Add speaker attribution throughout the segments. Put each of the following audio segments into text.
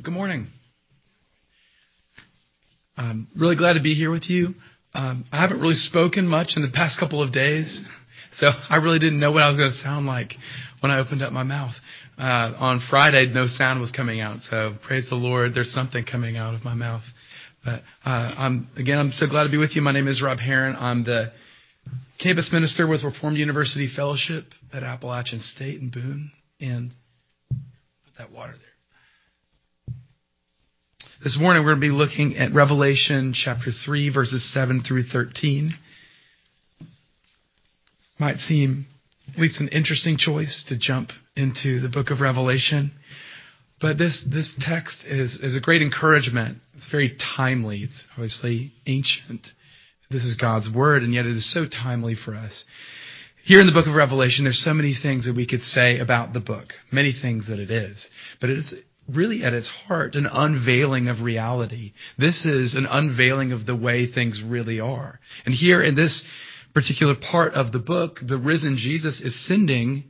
Speaker 1: Good morning. I'm really glad to be here with you. Um, I haven't really spoken much in the past couple of days, so I really didn't know what I was going to sound like when I opened up my mouth. Uh, on Friday, no sound was coming out, so praise the Lord, there's something coming out of my mouth. But uh, I'm again, I'm so glad to be with you. My name is Rob Heron. I'm the campus minister with Reformed University Fellowship at Appalachian State in Boone, and put that water there. This morning we're going to be looking at Revelation chapter 3, verses 7 through 13. Might seem at least an interesting choice to jump into the book of Revelation. But this, this text is, is a great encouragement. It's very timely. It's obviously ancient. This is God's word, and yet it is so timely for us. Here in the book of Revelation, there's so many things that we could say about the book, many things that it is. But it is really at its heart an unveiling of reality. This is an unveiling of the way things really are. And here in this particular part of the book, the risen Jesus is sending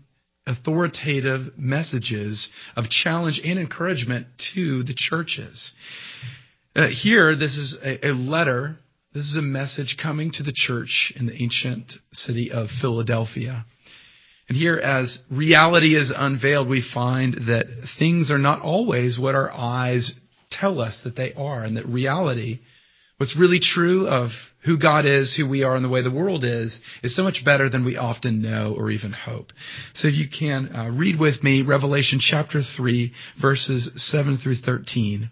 Speaker 1: authoritative messages of challenge and encouragement to the churches. Uh, here, this is a, a letter, this is a message coming to the church in the ancient city of Philadelphia. And here, as reality is unveiled, we find that things are not always what our eyes tell us that they are, and that reality, what's really true of who God is, who we are, and the way the world is, is so much better than we often know or even hope. So you can uh, read with me Revelation chapter 3, verses 7 through 13.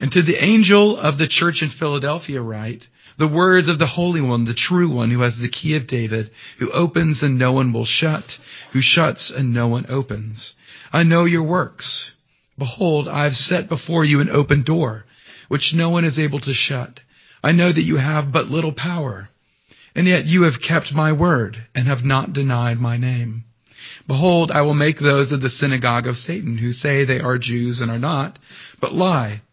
Speaker 1: And to the angel of the church in Philadelphia write, the words of the Holy One, the true one, who has the key of David, who opens and no one will shut, who shuts and no one opens. I know your works. Behold, I have set before you an open door, which no one is able to shut. I know that you have but little power, and yet you have kept my word and have not denied my name. Behold, I will make those of the synagogue of Satan who say they are Jews and are not, but lie.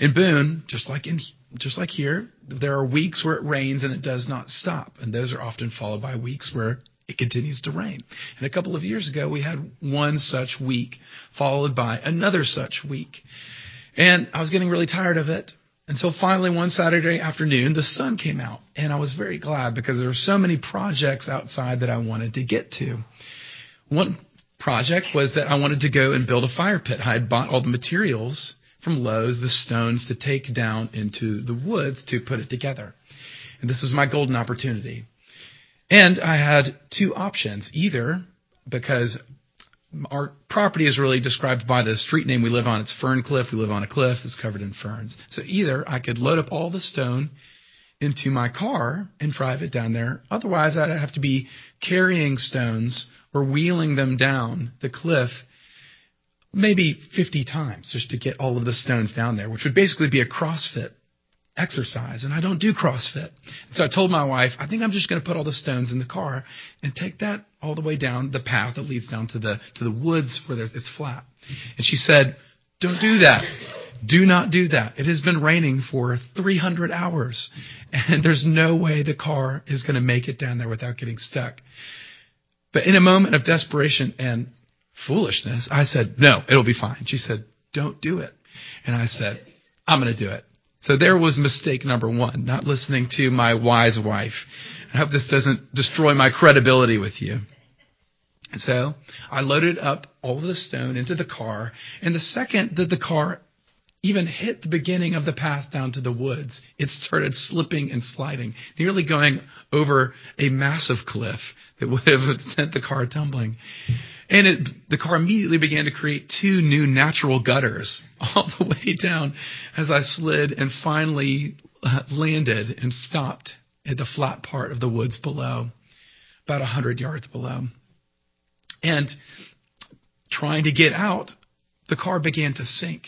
Speaker 1: In Boone, just like in just like here, there are weeks where it rains and it does not stop, and those are often followed by weeks where it continues to rain. And a couple of years ago, we had one such week followed by another such week. And I was getting really tired of it. And so finally, one Saturday afternoon, the sun came out, and I was very glad because there were so many projects outside that I wanted to get to. One project was that I wanted to go and build a fire pit. I had bought all the materials from Lowe's the stones to take down into the woods to put it together. And this was my golden opportunity. And I had two options. Either because our property is really described by the street name we live on. It's Fern Cliff. We live on a cliff that's covered in ferns. So either I could load up all the stone into my car and drive it down there. Otherwise, I'd have to be carrying stones or wheeling them down the cliff maybe 50 times just to get all of the stones down there, which would basically be a CrossFit exercise. And I don't do CrossFit. So I told my wife, I think I'm just going to put all the stones in the car and take that all the way down the path that leads down to the, to the woods where it's flat. And she said, don't do that. Do not do that. It has been raining for 300 hours and there's no way the car is going to make it down there without getting stuck. But in a moment of desperation and foolishness. I said, no, it'll be fine. She said, don't do it. And I said, I'm going to do it. So there was mistake number one, not listening to my wise wife. I hope this doesn't destroy my credibility with you. So I loaded up all the stone into the car, and the second that the car even hit the beginning of the path down to the woods, it started slipping and sliding, nearly going over a massive cliff that would have sent the car tumbling. And it, the car immediately began to create two new natural gutters all the way down as I slid and finally uh, landed and stopped at the flat part of the woods below, about a hundred yards below. And trying to get out, the car began to sink.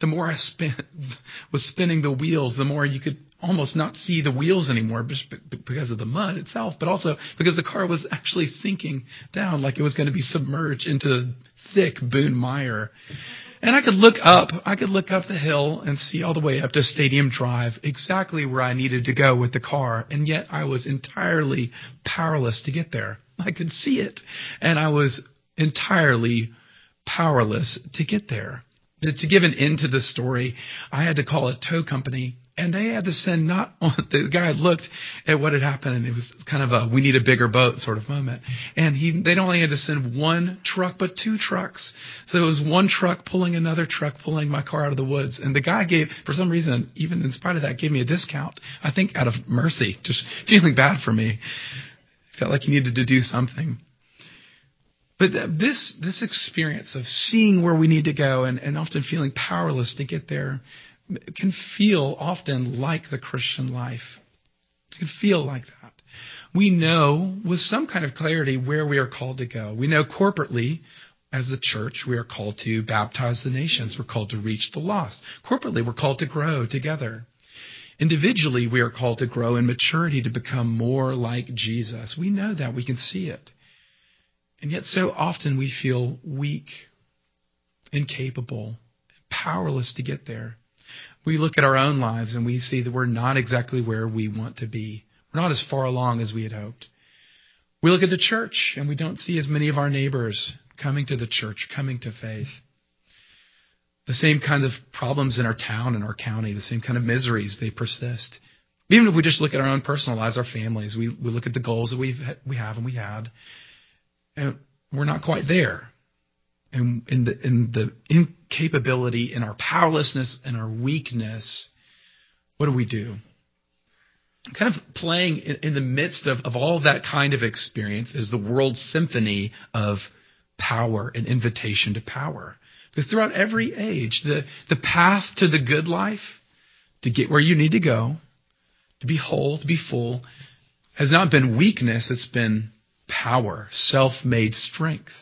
Speaker 1: The more I spin, was spinning the wheels, the more you could almost not see the wheels anymore because of the mud itself, but also because the car was actually sinking down like it was going to be submerged into thick Boone mire. And I could look up, I could look up the hill and see all the way up to Stadium Drive exactly where I needed to go with the car. And yet I was entirely powerless to get there. I could see it and I was entirely powerless to get there. To give an end to the story, I had to call a tow company and they had to send not on the guy looked at what had happened and it was kind of a we need a bigger boat sort of moment. And he they only had to send one truck but two trucks. So it was one truck pulling another truck pulling my car out of the woods. And the guy gave for some reason even in spite of that gave me a discount i think out of mercy just feeling bad for me. Felt like he needed to do something. But this this experience of seeing where we need to go and, and often feeling powerless to get there can feel often like the Christian life. It can feel like that. We know with some kind of clarity where we are called to go. We know corporately, as the church, we are called to baptize the nations. We're called to reach the lost. Corporately, we're called to grow together. Individually, we are called to grow in maturity to become more like Jesus. We know that. We can see it. And yet, so often we feel weak, incapable, powerless to get there we look at our own lives and we see that we're not exactly where we want to be. We're not as far along as we had hoped. We look at the church and we don't see as many of our neighbors coming to the church, coming to faith. The same kind of problems in our town and our county, the same kind of miseries, they persist. Even if we just look at our own personal lives, our families, we, we look at the goals that we've, we have and we had, and we're not quite there and in the in the incapability, in our powerlessness, and our weakness, what do we do? Kind of playing in, in the midst of, of all that kind of experience is the world symphony of power and invitation to power. Because throughout every age, the, the path to the good life, to get where you need to go, to be whole, to be full, has not been weakness, it's been power, self made strength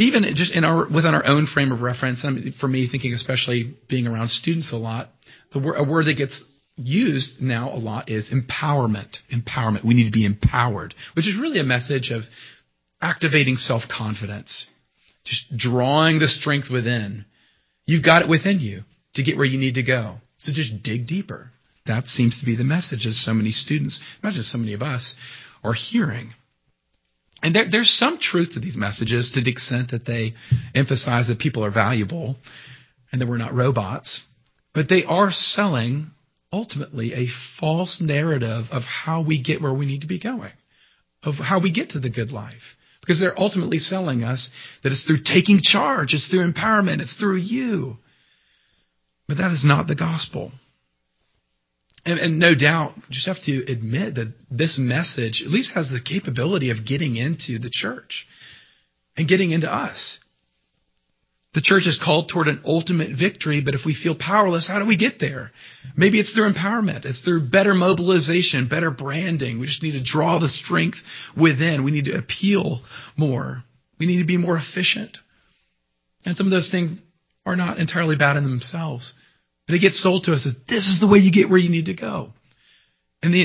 Speaker 1: even just in our within our own frame of reference, for me, thinking especially being around students a lot, the word, a word that gets used now a lot is empowerment. Empowerment. We need to be empowered, which is really a message of activating self confidence, just drawing the strength within. You've got it within you to get where you need to go. So just dig deeper. That seems to be the message that so many students, not just so many of us, are hearing. And there, there's some truth to these messages to the extent that they emphasize that people are valuable and that we're not robots. But they are selling ultimately a false narrative of how we get where we need to be going, of how we get to the good life. Because they're ultimately selling us that it's through taking charge, it's through empowerment, it's through you. But that is not the gospel. And, and, no doubt, just have to admit that this message at least has the capability of getting into the church and getting into us. The church is called toward an ultimate victory, but if we feel powerless, how do we get there? Maybe it's through empowerment. It's through better mobilization, better branding. We just need to draw the strength within. We need to appeal more. We need to be more efficient. And some of those things are not entirely bad in themselves. But it gets sold to us that this is the way you get where you need to go. And the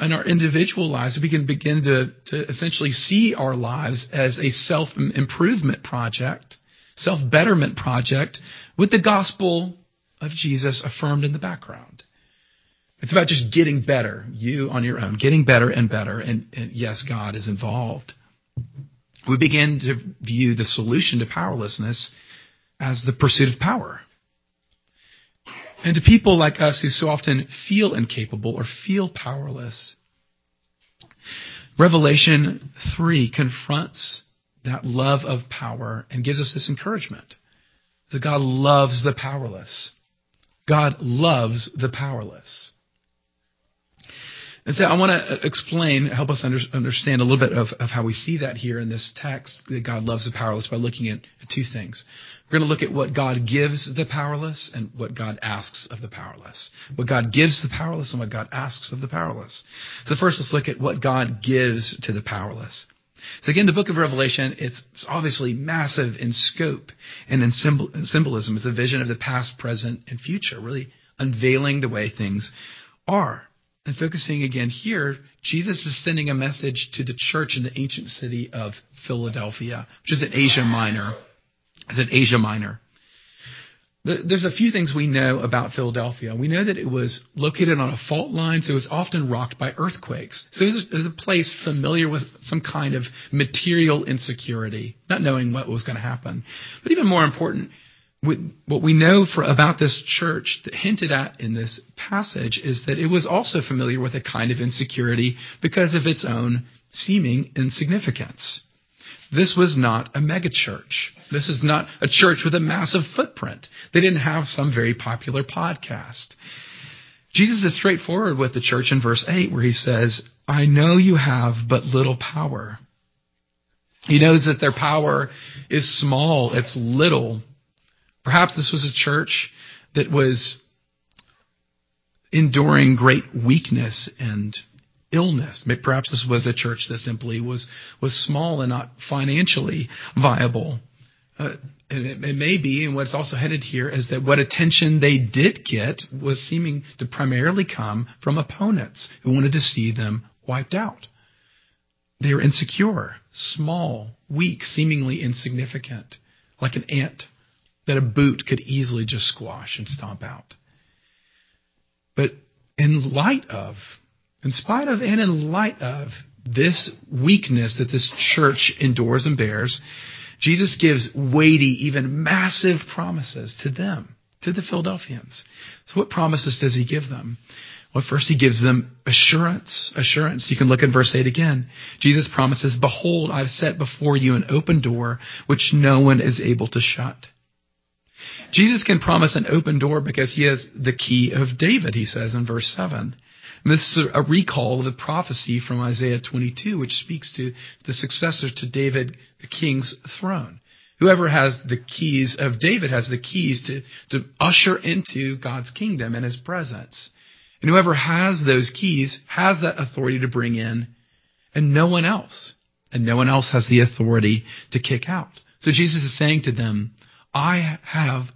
Speaker 1: in our individual lives, we can begin to, to essentially see our lives as a self improvement project, self betterment project, with the gospel of Jesus affirmed in the background. It's about just getting better, you on your own, getting better and better. And, and yes, God is involved. We begin to view the solution to powerlessness as the pursuit of power. And to people like us who so often feel incapable or feel powerless, Revelation 3 confronts that love of power and gives us this encouragement that God loves the powerless. God loves the powerless. And so I want to uh, explain, help us under, understand a little bit of, how we see that here in this text that God loves the powerless by looking at two things. We're going to look at what God gives the powerless and what God asks of the powerless. What God gives the powerless and what God asks of the powerless. So first let's look at what God gives to the powerless. So again, the book of Revelation, it's obviously massive in scope and in symbol, symbolism. It's a vision of the past, present, and future, really unveiling the way things are. And focusing again here, Jesus is sending a message to the church in the ancient city of Philadelphia, which is in Asia Minor. Is in Asia Minor. There's a few things we know about Philadelphia. We know that it was located on a fault line, so it was often rocked by earthquakes. So it was, a, it was a place familiar with some kind of material insecurity, not knowing what was going to happen. But even more important, what we know for, about this church that hinted at in this passage is that it was also familiar with a kind of insecurity because of its own seeming insignificance. This was not a megachurch. This is not a church with a massive footprint. They didn't have some very popular podcast. Jesus is straightforward with the church in verse 8 where he says, I know you have but little power. He knows that their power is small, it's little. Perhaps this was a church that was enduring great weakness and illness. Perhaps this was a church that simply was, was small and not financially viable. Uh, and it, it, may be, and what's also headed here is that what attention they did get was seeming to primarily come from opponents who wanted to see them wiped out. They were insecure, small, weak, seemingly insignificant, like an ant that a boot could easily just squash and stomp out. But in light of in spite of and in light of this weakness that this church endures and bears, Jesus gives weighty, even massive promises to them, to the Philadelphians. So what promises does he give them? Well, first he gives them assurance. Assurance. You can look at verse 8 again. Jesus promises, Behold, I've set before you an open door which no one is able to shut. Jesus can promise an open door because he has the key of David, he says in verse 7. And this is a recall of the prophecy from Isaiah 22, which speaks to the successor to David, the king's throne. Whoever has the keys of David has the keys to, to usher into God's kingdom and his presence. And whoever has those keys has that authority to bring in, and no one else. And no one else has the authority to kick out. So Jesus is saying to them, I have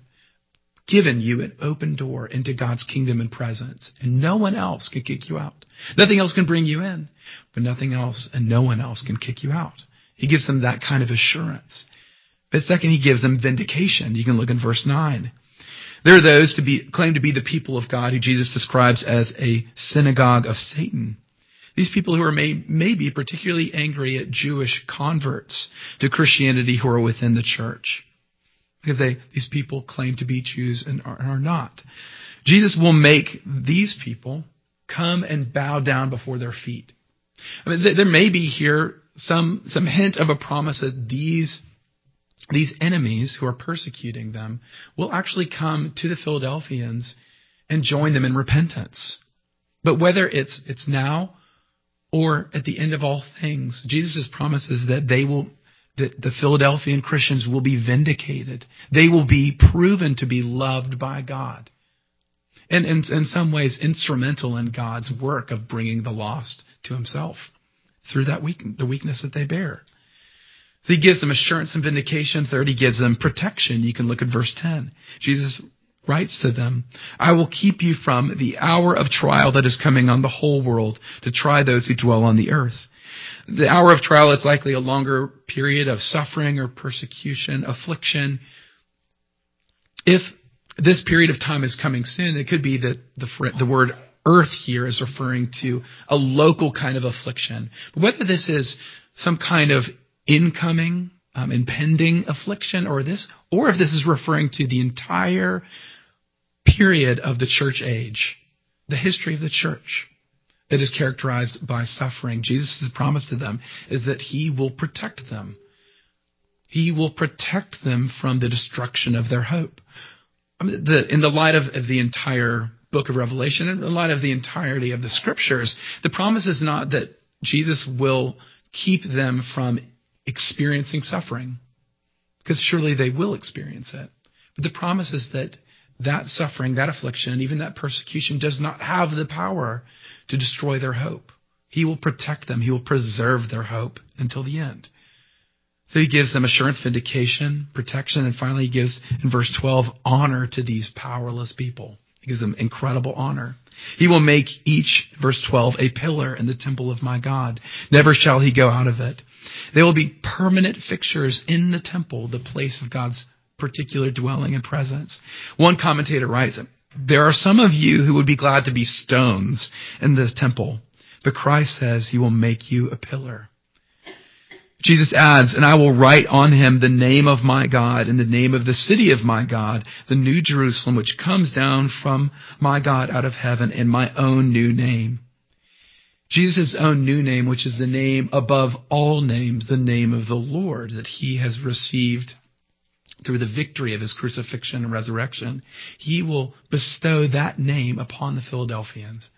Speaker 1: given you an open door into God's kingdom and presence, and no one else can kick you out. Nothing else can bring you in, but nothing else and no one else can kick you out. He gives them that kind of assurance. But second, he gives them vindication. You can look in verse 9. There are those to be claim to be the people of God who Jesus describes as a synagogue of Satan. These people who are may, maybe particularly angry at Jewish converts to Christianity who are within the church because they, these people claim to be Jews and are, are not. Jesus will make these people come and bow down before their feet. I mean, there may be here some, some hint of a promise that these, these enemies who are persecuting them will actually come to the Philadelphians and join them in repentance. But whether it's, it's now or at the end of all things, Jesus' promise is that they will the, the Philadelphian Christians will be vindicated. They will be proven to be loved by God. And in, in some ways, instrumental in God's work of bringing the lost to himself through that weak, the weakness that they bear. So he gives them assurance and vindication. Third, he gives them protection. You can look at verse 10. Jesus writes to them, I will keep you from the hour of trial that is coming on the whole world to try those who dwell on the earth the hour of trial is likely a longer period of suffering or persecution, affliction. If this period of time is coming soon, it could be that the, the word earth here is referring to a local kind of affliction. But whether this is some kind of incoming, um, impending affliction, or this, or if this is referring to the entire period of the church age, the history of the church, that is characterized by suffering. Jesus' promise to them is that he will protect them. He will protect them from the destruction of their hope. I mean, the, in the light of, of the entire book of Revelation in light of the entirety of the scriptures, the promise is not that Jesus will keep them from experiencing suffering, because surely they will experience it. But the promise is that that suffering, that affliction, and even that persecution does not have the power to destroy their hope. He will protect them. He will preserve their hope until the end. So he gives them assurance, vindication, protection, and finally he gives, in verse 12, honor to these powerless people. He gives them incredible honor. He will make each, verse 12, a pillar in the temple of my God. Never shall he go out of it. They will be permanent fixtures in the temple, the place of God's particular dwelling and presence. One commentator writes, there are some of you who would be glad to be stones in the temple, but Christ says he will make you a pillar. Jesus adds, and I will write on him the name of my God and the name of the city of my God, the new Jerusalem, which comes down from my God out of heaven and my own new name. Jesus' own new name, which is the name above all names, the name of the Lord that he has received through the victory of his crucifixion and resurrection. He will bestow that name upon the Philadelphians.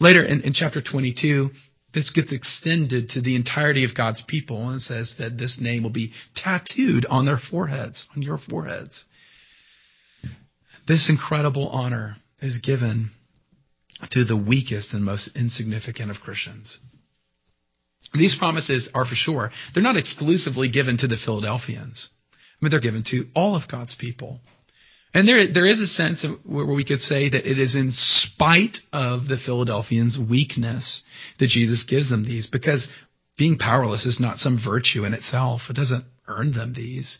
Speaker 1: Later in, in chapter 22, this gets extended to the entirety of God's people and says that this name will be tattooed on their foreheads, on your foreheads. This incredible honor is given to the weakest and most insignificant of Christians. These promises are for sure, they're not exclusively given to the Philadelphians. I mean, they're given to all of God's people. And there, there is a sense where we could say that it is in spite of the Philadelphians' weakness that Jesus gives them these, because being powerless is not some virtue in itself. It doesn't earn them these.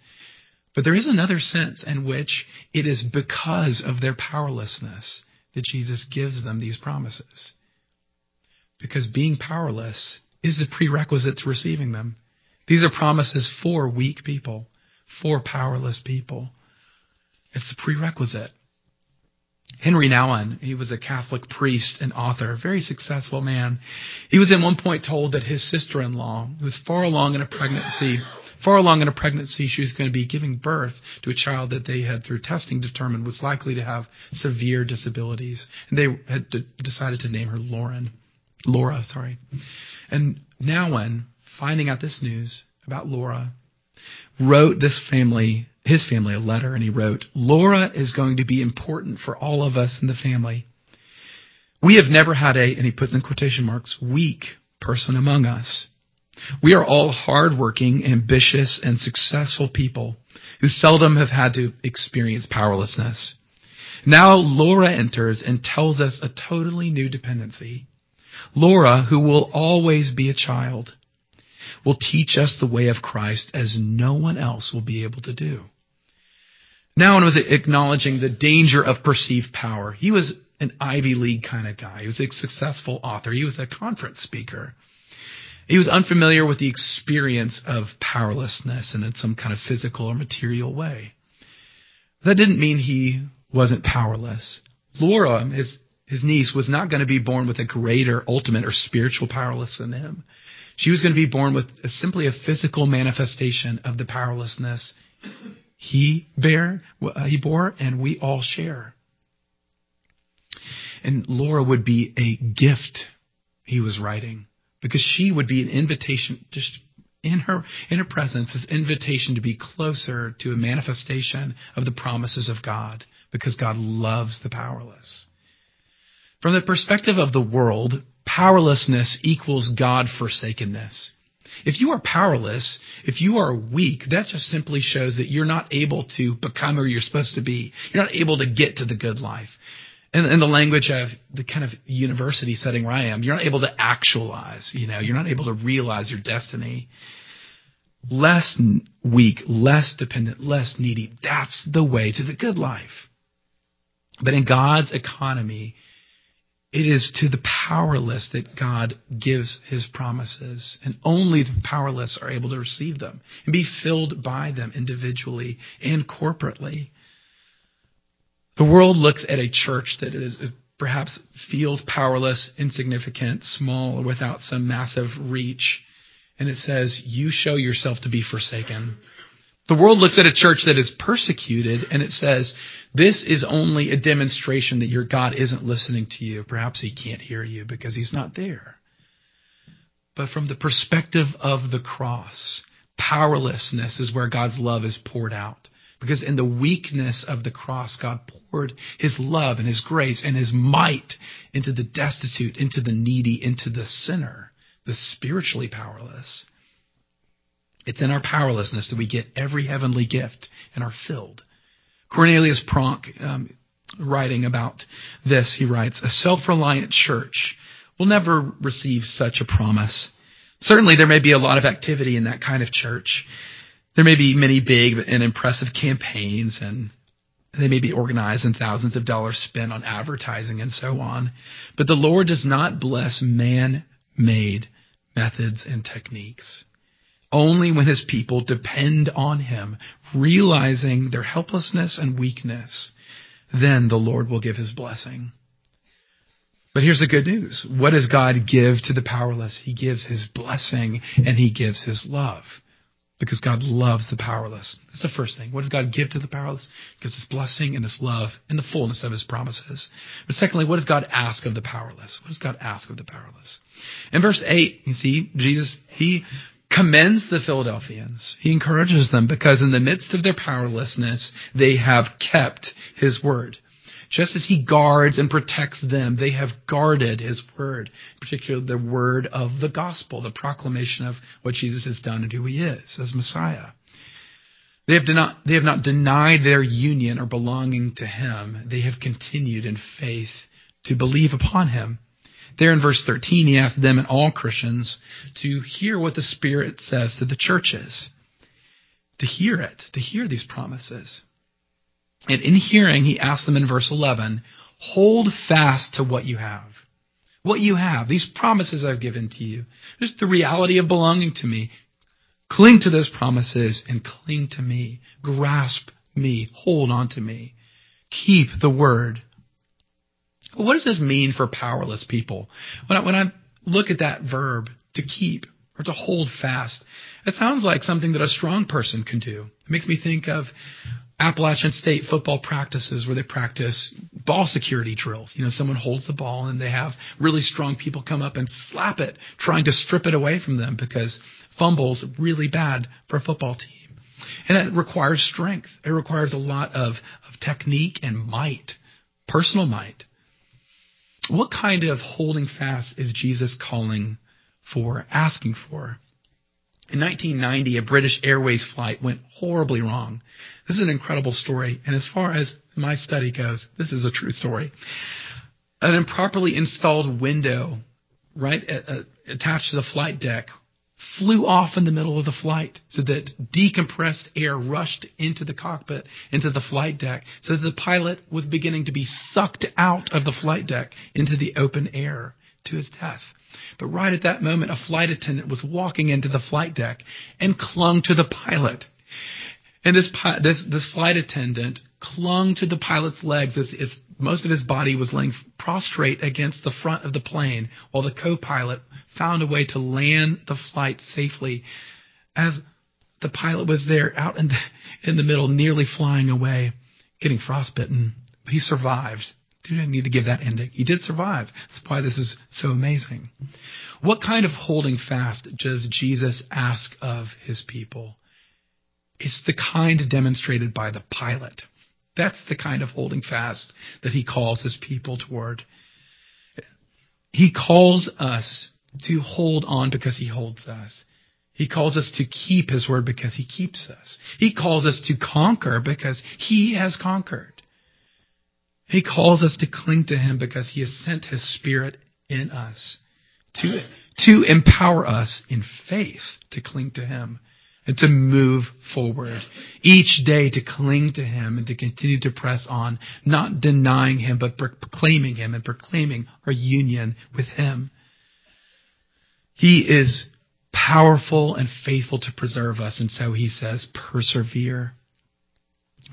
Speaker 1: But there is another sense in which it is because of their powerlessness that Jesus gives them these promises. Because being powerless is the prerequisite to receiving them. These are promises for weak people, for powerless people. It's the prerequisite. Henri Nouwen, he was a Catholic priest and author, a very successful man. He was at one point told that his sister-in-law, who was far along in a pregnancy, far along in a pregnancy, she was going to be giving birth to a child that they had, through testing, determined was likely to have severe disabilities. And they had decided to name her Lauren. Laura, sorry. And Nouwen, finding out this news about Laura, wrote this family his family a letter and he wrote, Laura is going to be important for all of us in the family. We have never had a, and he puts in quotation marks, weak person among us. We are all hardworking, ambitious, and successful people who seldom have had to experience powerlessness. Now Laura enters and tells us a totally new dependency. Laura, who will always be a child, will teach us the way of Christ as no one else will be able to do. Nouwen was acknowledging the danger of perceived power. He was an Ivy League kind of guy. He was a successful author. He was a conference speaker. He was unfamiliar with the experience of powerlessness and in some kind of physical or material way. That didn't mean he wasn't powerless. Laura, his, his niece, was not going to be born with a greater, ultimate, or spiritual powerlessness than him. She was going to be born with simply a physical manifestation of the powerlessness he bear, uh, he bore, and we all share. And Laura would be a gift he was writing because she would be an invitation just in her in her presence is invitation to be closer to a manifestation of the promises of God because God loves the powerless. From the perspective of the world, powerlessness equals God forsakenness. If you are powerless, if you are weak, that just simply shows that you're not able to become who you're supposed to be. You're not able to get to the good life. In, in the language of the kind of university setting where I am, you're not able to actualize, you know, you're not able to realize your destiny. Less weak, less dependent, less needy. That's the way to the good life. But in God's economy, it is to the powerless that God gives his promises, and only the powerless are able to receive them and be filled by them individually and corporately. The world looks at a church that is uh, perhaps feels powerless, insignificant, small, or without some massive reach, and it says, You show yourself to be forsaken. The world looks at a church that is persecuted and it says, this is only a demonstration that your God isn't listening to you. Perhaps he can't hear you because he's not there. But from the perspective of the cross, powerlessness is where God's love is poured out. Because in the weakness of the cross, God poured his love and his grace and his might into the destitute, into the needy, into the sinner, the spiritually powerless. It's in our powerlessness that we get every heavenly gift and are filled. Cornelius Pronk, um, writing about this, he writes, A self reliant church will never receive such a promise. Certainly, there may be a lot of activity in that kind of church. There may be many big and impressive campaigns, and they may be organized and thousands of dollars spent on advertising and so on. But the Lord does not bless man made methods and techniques. Only when his people depend on him, realizing their helplessness and weakness, then the Lord will give his blessing. But here's the good news. What does God give to the powerless? He gives his blessing and he gives his love. Because God loves the powerless. That's the first thing. What does God give to the powerless? He gives his blessing and his love and the fullness of his promises. But secondly, what does God ask of the powerless? What does God ask of the powerless? In verse 8, you see, Jesus, he commends the Philadelphians. He encourages them because in the midst of their powerlessness, they have kept his word. Just as he guards and protects them, they have guarded his word, particularly the word of the gospel, the proclamation of what Jesus has done and who he is as Messiah. They have, not, they have not denied their union or belonging to him. They have continued in faith to believe upon him. There in verse 13, he asks them and all Christians to hear what the Spirit says to the churches. To hear it, to hear these promises. And in hearing, he asks them in verse 11, hold fast to what you have. What you have, these promises I've given to you. Just the reality of belonging to me. Cling to those promises and cling to me. Grasp me. Hold on to me. Keep the word what does this mean for powerless people? When I, when I look at that verb, to keep or to hold fast, it sounds like something that a strong person can do. It makes me think of Appalachian State football practices where they practice ball security drills. You know, someone holds the ball and they have really strong people come up and slap it, trying to strip it away from them because fumbles really bad for a football team. And that requires strength. It requires a lot of, of technique and might, personal might. What kind of holding fast is Jesus calling for, asking for? In 1990, a British Airways flight went horribly wrong. This is an incredible story, and as far as my study goes, this is a true story. An improperly installed window right at, uh, attached to the flight deck flew off in the middle of the flight so that decompressed air rushed into the cockpit, into the flight deck, so that the pilot was beginning to be sucked out of the flight deck into the open air to his death. But right at that moment, a flight attendant was walking into the flight deck and clung to the pilot. And this, this, this flight attendant clung to the pilot's legs as, as most of his body was laying prostrate against the front of the plane while the co-pilot found a way to land the flight safely as the pilot was there out in the, in the middle, nearly flying away, getting frostbitten. He survived. You didn't need to give that ending. He did survive. That's why this is so amazing. What kind of holding fast does Jesus ask of his people? It's the kind demonstrated by the pilot. That's the kind of holding fast that he calls his people toward. He calls us to hold on because he holds us. He calls us to keep his word because he keeps us. He calls us to conquer because he has conquered. He calls us to cling to him because he has sent his spirit in us to, to empower us in faith to cling to him and to move forward each day to cling to him and to continue to press on, not denying him, but proclaiming him and proclaiming our union with him. He is powerful and faithful to preserve us, and so he says, persevere.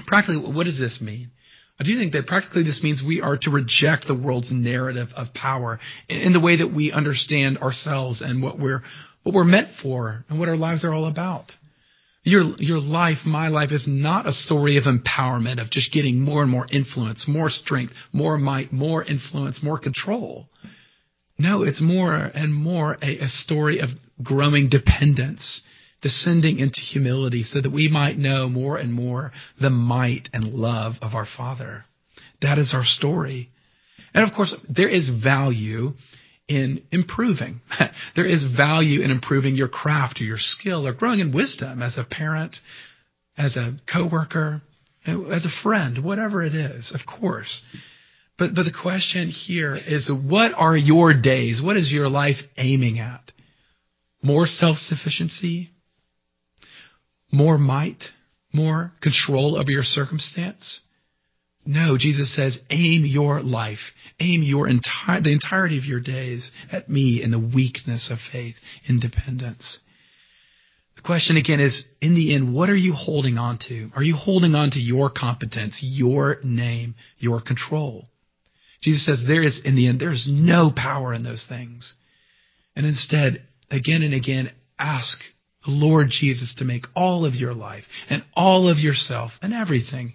Speaker 1: Practically, what does this mean? I do think that practically this means we are to reject the world's narrative of power in the way that we understand ourselves and what we're what we're meant for and what our lives are all about. Your, your life, my life, is not a story of empowerment, of just getting more and more influence, more strength, more might, more influence, more control. No, it's more and more a, a story of growing dependence, descending into humility so that we might know more and more the might and love of our Father. That is our story. And of course, there is value in improving. there is value in improving your craft or your skill or growing in wisdom as a parent, as a coworker, as a friend, whatever it is, of course. But, but the question here is what are your days? What is your life aiming at? More self sufficiency? More might? More control over your circumstance? No, Jesus says, aim your life, aim your entire, the entirety of your days at me in the weakness of faith, independence. The question again is, in the end, what are you holding on to? Are you holding on to your competence, your name, your control? Jesus says there is, in the end, there is no power in those things. And instead, again and again, ask the Lord Jesus to make all of your life and all of yourself and everything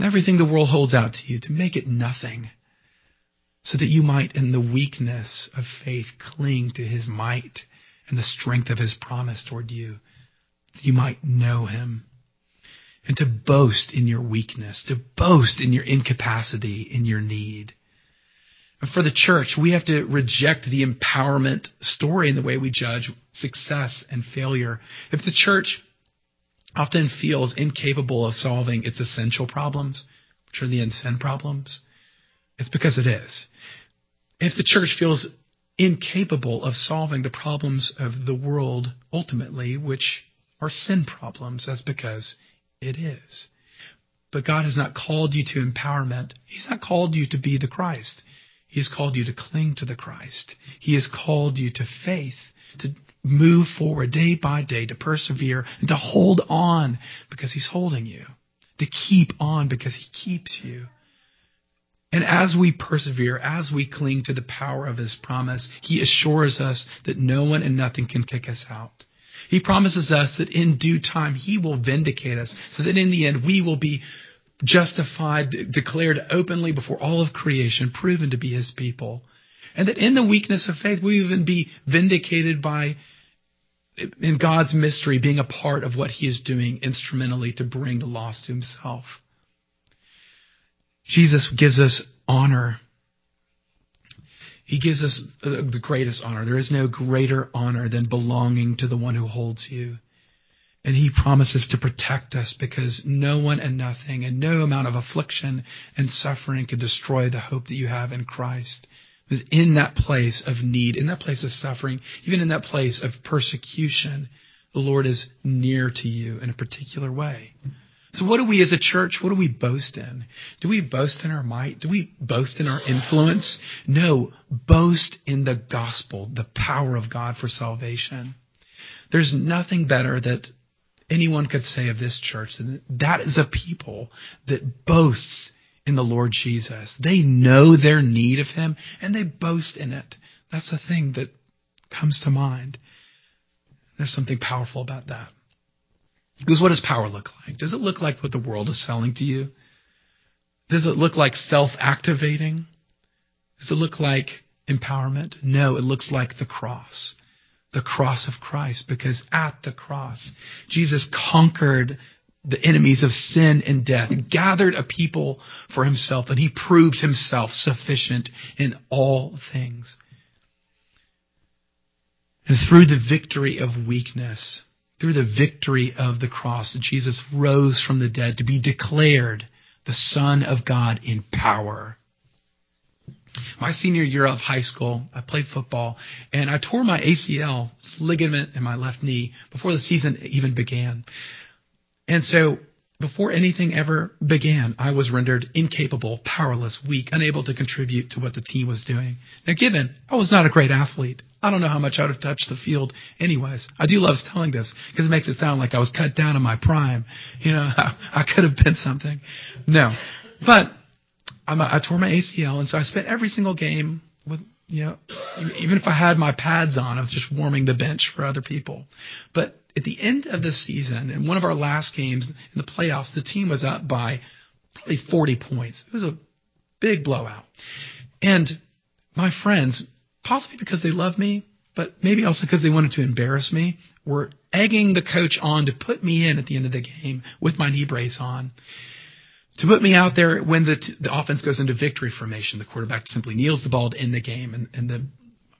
Speaker 1: everything the world holds out to you, to make it nothing, so that you might, in the weakness of faith, cling to his might and the strength of his promise toward you, that you might know him. And to boast in your weakness, to boast in your incapacity, in your need. And for the church, we have to reject the empowerment story in the way we judge success and failure. If the church often feels incapable of solving its essential problems, which are the sin problems, it's because it is. If the church feels incapable of solving the problems of the world ultimately, which are sin problems, that's because it is. But God has not called you to empowerment. He's not called you to be the Christ. He has called you to cling to the Christ. He has called you to faith, to move forward day by day, to persevere and to hold on because He's holding you, to keep on because He keeps you. And as we persevere, as we cling to the power of His promise, He assures us that no one and nothing can kick us out. He promises us that in due time He will vindicate us so that in the end we will be justified, declared openly before all of creation, proven to be His people. And that in the weakness of faith, we even be vindicated by in God's mystery, being a part of what He is doing instrumentally to bring the lost to Himself. Jesus gives us honor. He gives us the greatest honor. There is no greater honor than belonging to the one who holds you. And he promises to protect us because no one and nothing and no amount of affliction and suffering can destroy the hope that you have in Christ is in that place of need, in that place of suffering, even in that place of persecution, the Lord is near to you in a particular way. So what do we as a church, what do we boast in? Do we boast in our might? Do we boast in our influence? No, boast in the gospel, the power of God for salvation. There's nothing better that anyone could say of this church than that is a people that boasts in the Lord Jesus. They know their need of Him and they boast in it. That's the thing that comes to mind. There's something powerful about that. Because what does power look like? Does it look like what the world is selling to you? Does it look like self activating? Does it look like empowerment? No, it looks like the cross. The cross of Christ, because at the cross, Jesus conquered the enemies of sin and death, gathered a people for himself, and he proved himself sufficient in all things. And through the victory of weakness, through the victory of the cross, Jesus rose from the dead to be declared the Son of God in power. My senior year of high school, I played football, and I tore my ACL ligament in my left knee before the season even began. And so before anything ever began, I was rendered incapable, powerless, weak, unable to contribute to what the team was doing. Now, given I was not a great athlete, I don't know how much I would have touched the field anyways. I do love telling this because it makes it sound like I was cut down in my prime. You know, I, could have been something. No. But I'm, I tore my ACL, and so I spent every single game with, you know, even if I had my pads on, I was just warming the bench for other people. But at the end of the season, in one of our last games in the playoffs, the team was up by probably 40 points. It was a big blowout. And my friends, possibly because they love me, but maybe also because they wanted to embarrass me, were egging the coach on to put me in at the end of the game with my knee brace on. To put me out there when the, t- the offense goes into victory formation, the quarterback simply kneels the ball to end the game, and, and the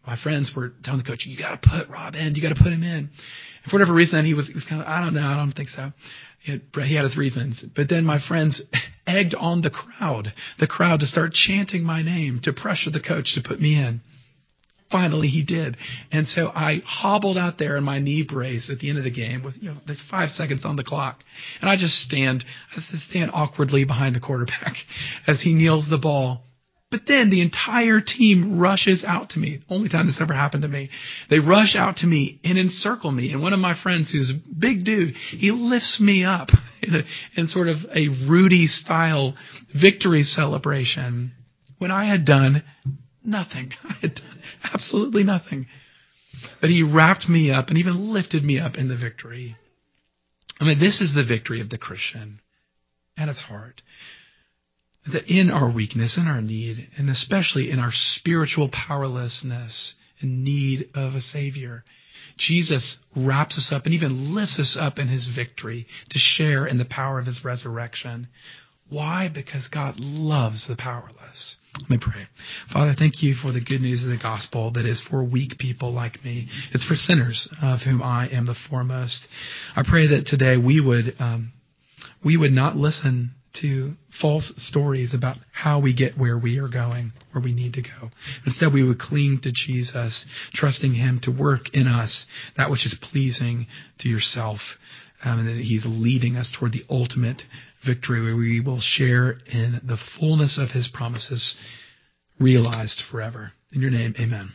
Speaker 1: my friends were telling the coach, "You got to put Rob in. You got to put him in." And for whatever reason, he was, he was kind of, I don't know, I don't think so. He had, he had his reasons. But then my friends egged on the crowd, the crowd to start chanting my name to pressure the coach to put me in. Finally, he did. And so I hobbled out there in my knee brace at the end of the game with, you know, five seconds on the clock. And I just stand, I just stand awkwardly behind the quarterback as he kneels the ball but then the entire team rushes out to me. Only time this ever happened to me. They rush out to me and encircle me. And one of my friends, who's a big dude, he lifts me up in, a, in sort of a Rudy style victory celebration when I had done nothing. I had done absolutely nothing. But he wrapped me up and even lifted me up in the victory. I mean, this is the victory of the Christian at its heart that in our weakness, in our need, and especially in our spiritual powerlessness and need of a Savior, Jesus wraps us up and even lifts us up in His victory to share in the power of His resurrection. Why? Because God loves the powerless. Let me pray. Father, thank you for the good news of the gospel that is for weak people like me. It's for sinners of whom I am the foremost. I pray that today we would um, we would not listen to false stories about how we get where we are going, where we need to go. Instead, we would cling to Jesus, trusting Him to work in us that which is pleasing to yourself, um, and that He's leading us toward the ultimate victory where we will share in the fullness of His promises realized forever. In your name, amen.